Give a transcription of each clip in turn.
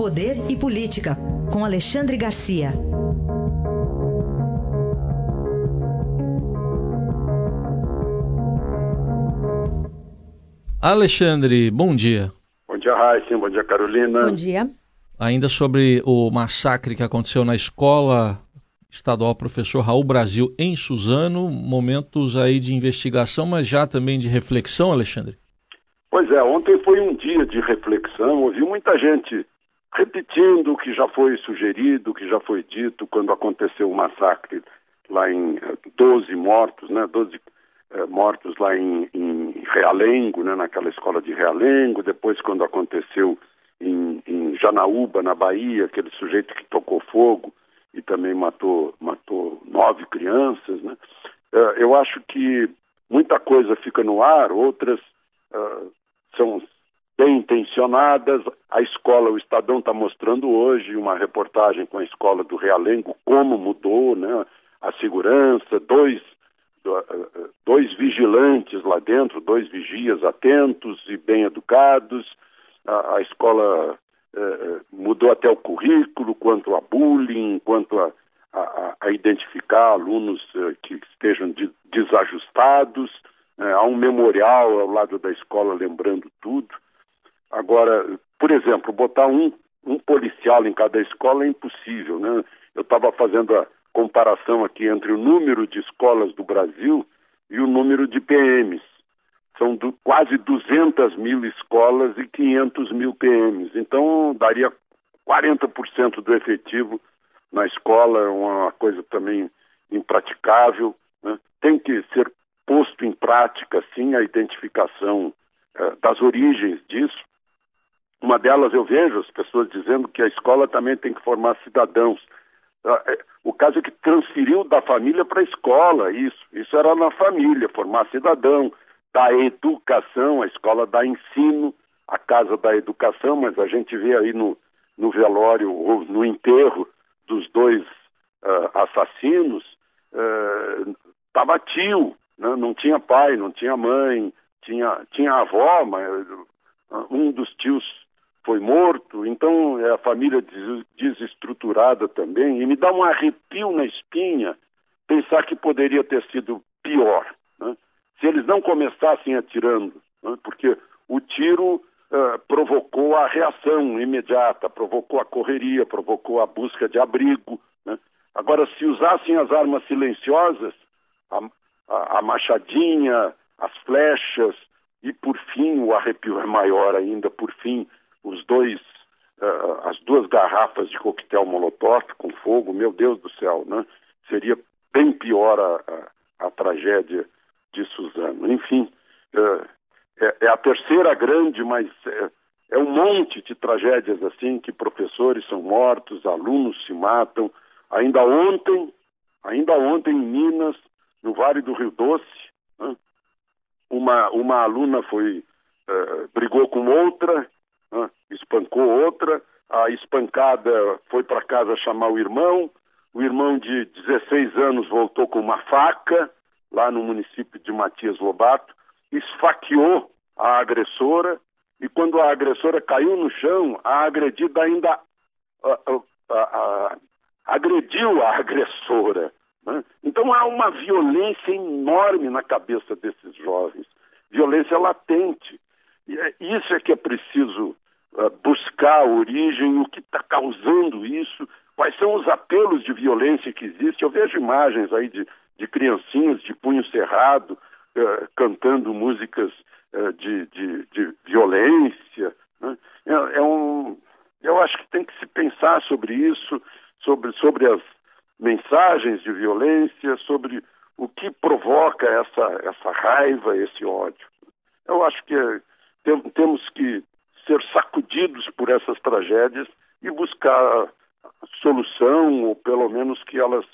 Poder e Política, com Alexandre Garcia. Alexandre, bom dia. Bom dia, Raíssa. Bom dia, Carolina. Bom dia. Ainda sobre o massacre que aconteceu na escola estadual professor Raul Brasil em Suzano, momentos aí de investigação, mas já também de reflexão, Alexandre? Pois é, ontem foi um dia de reflexão, ouvi muita gente repetindo o que já foi sugerido, o que já foi dito quando aconteceu o massacre lá em 12 eh, mortos, né, 12 eh, mortos lá em, em, Realengo, né, naquela escola de Realengo, depois quando aconteceu em, em Janaúba, na Bahia, aquele sujeito que tocou fogo e também matou, matou nove crianças, né, uh, eu acho que muita coisa fica no ar, outras uh, são bem intencionadas. A escola, o Estadão está mostrando hoje uma reportagem com a escola do Realengo, como mudou né, a segurança, dois, dois vigilantes lá dentro, dois vigias atentos e bem educados. A, a escola eh, mudou até o currículo quanto a bullying, quanto a, a, a identificar alunos eh, que estejam de, desajustados. Eh, há um memorial ao lado da escola lembrando tudo. Agora, por exemplo, botar um, um policial em cada escola é impossível. Né? Eu estava fazendo a comparação aqui entre o número de escolas do Brasil e o número de PMs. São do, quase 200 mil escolas e 500 mil PMs. Então, daria 40% do efetivo na escola, é uma coisa também impraticável. Né? Tem que ser posto em prática, sim, a identificação eh, das origens disso. Uma delas eu vejo as pessoas dizendo que a escola também tem que formar cidadãos. Ah, é, o caso é que transferiu da família para a escola, isso. Isso era na família, formar cidadão, da educação, a escola dá ensino, a casa da educação, mas a gente vê aí no, no velório ou no enterro dos dois uh, assassinos, estava uh, tio, né? não tinha pai, não tinha mãe, tinha, tinha avó, mas um dos tios foi morto, então é a família des desestruturada também, e me dá um arrepio na espinha pensar que poderia ter sido pior. Né? Se eles não começassem atirando, né? porque o tiro uh, provocou a reação imediata, provocou a correria, provocou a busca de abrigo. Né? Agora, se usassem as armas silenciosas, a, a, a machadinha, as flechas, e por fim, o arrepio é maior ainda, por fim, os dois, uh, as duas garrafas de coquetel molotov com fogo, meu Deus do céu, né? Seria bem pior a, a, a tragédia de Suzano. Enfim, uh, é, é, a terceira grande, mas é, é um monte de tragédias assim que professores são mortos, alunos se matam. Ainda ontem, ainda ontem em Minas, no Vale do Rio Doce, né? uma, uma aluna foi uh, brigou com outra né? espancou outra, a espancada foi para casa chamar o irmão, o irmão de 16 anos voltou com uma faca, lá no município de Matias Lobato, esfaqueou a agressora, e quando a agressora caiu no chão, a agredida ainda agrediu a agressora. Né? Então há uma violência enorme na cabeça desses jovens, violência latente. E é, isso é que é preciso buscar a origem, o que está causando isso, quais são os apelos de violência que existem. Eu vejo imagens aí de, de criancinhas de punho cerrado uh, cantando músicas uh, de, de, de, violência. Né? É, é, um, eu acho que tem que se pensar sobre isso, sobre, sobre as mensagens de violência, sobre o que provoca essa, essa raiva, esse ódio. Eu acho que tem, temos que por essas tragédias e buscar solução, ou pelo menos que elas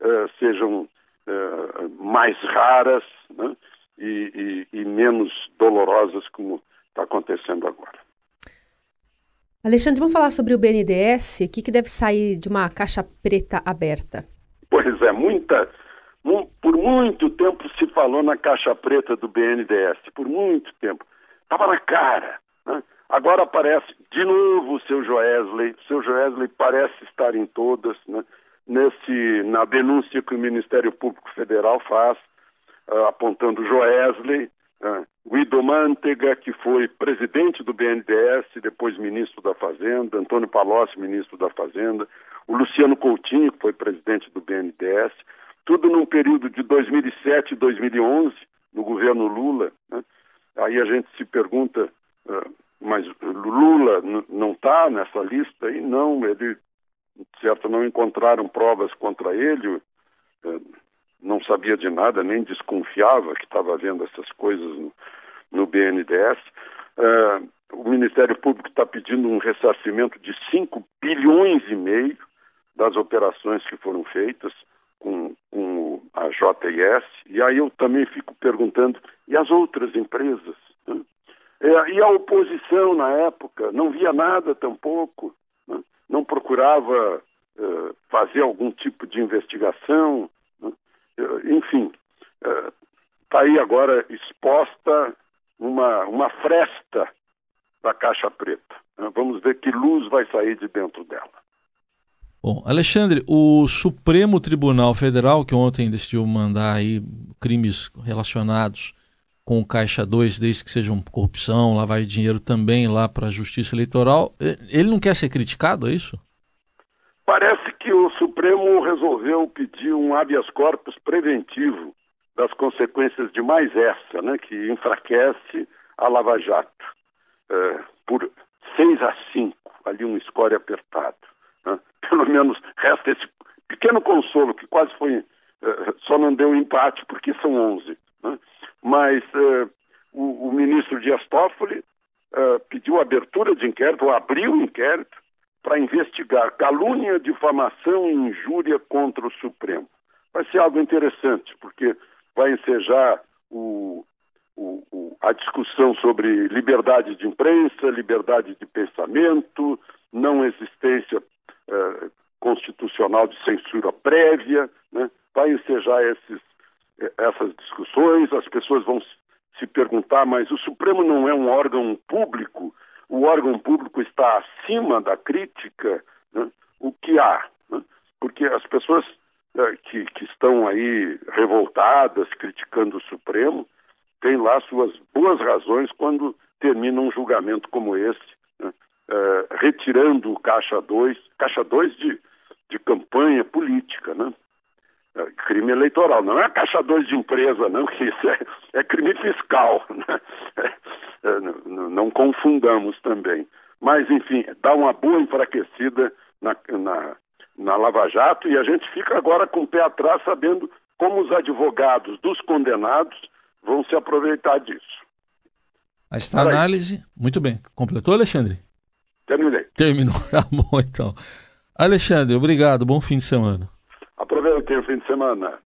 eh, sejam eh, mais raras né? e, e, e menos dolorosas, como está acontecendo agora. Alexandre, vamos falar sobre o BNDES. O que, que deve sair de uma caixa preta aberta? Pois é, muita, por muito tempo se falou na caixa preta do BNDES, por muito tempo. Estava na cara. Né? Agora aparece de novo o seu Joesley. O seu Joesley parece estar em todas, né? Nesse, na denúncia que o Ministério Público Federal faz, uh, apontando Joesley, uh, Guido Mantega, que foi presidente do BNDES, depois ministro da Fazenda, Antônio Palocci, ministro da Fazenda, o Luciano Coutinho, que foi presidente do BNDES, tudo num período de 2007 e 2011, no governo Lula. Né? Aí a gente se pergunta, Lula não está nessa lista? E não, ele, certo, não encontraram provas contra ele, uh, não sabia de nada, nem desconfiava que estava vendo essas coisas no, no BNDES. Uh, o Ministério Público está pedindo um ressarcimento de 5 bilhões e meio das operações que foram feitas com, com a JIS. E aí eu também fico perguntando, e as outras empresas? Né? E a oposição na época não via nada tampouco, né? não procurava uh, fazer algum tipo de investigação, né? enfim, está uh, aí agora exposta uma, uma fresta da caixa preta. Né? Vamos ver que luz vai sair de dentro dela. Bom, Alexandre, o Supremo Tribunal Federal, que ontem decidiu mandar aí crimes relacionados com o Caixa 2, desde que sejam corrupção, lavagem de dinheiro também lá para a Justiça Eleitoral, ele não quer ser criticado, é isso? Parece que o Supremo resolveu pedir um habeas corpus preventivo das consequências de mais essa, né, que enfraquece a Lava Jato, é, por 6 a 5, ali um score apertado pelo menos resta esse pequeno consolo que quase foi, uh, só não deu empate porque são 11. Né? Mas uh, o, o, ministro Dias Toffoli uh, pediu abertura de inquérito, abriu um inquérito, para investigar calúnia, difamação e injúria contra o Supremo. Vai ser algo interessante, porque vai ensejar o, o, o, a discussão sobre liberdade de imprensa, liberdade de pensamento, não existência eh, constitucional de censura prévia, né? vai ensejar esses, essas discussões, as pessoas vão se perguntar, mas o Supremo não é um órgão público, o órgão público está acima da crítica, né? o que há? Né? Porque as pessoas eh, que, que estão aí revoltadas, criticando o Supremo, têm lá suas boas razões quando termina um julgamento como esse, uh, retirando o Caixa 2, Caixa 2 de, de campanha política, né? Crime eleitoral, não é Caixa 2 de empresa, não, que isso é, é crime fiscal, né? É, não, não confundamos também. Mas, enfim, dá uma boa enfraquecida na, na, na Lava Jato e a gente fica agora com o pé atrás sabendo como os advogados dos condenados vão se aproveitar disso. Esta análise, muito bem. Completou, Alexandre? Terminei. Terminou. Tá bom, então. Alexandre, obrigado. Bom fim de semana. Aproveitem o fim de semana.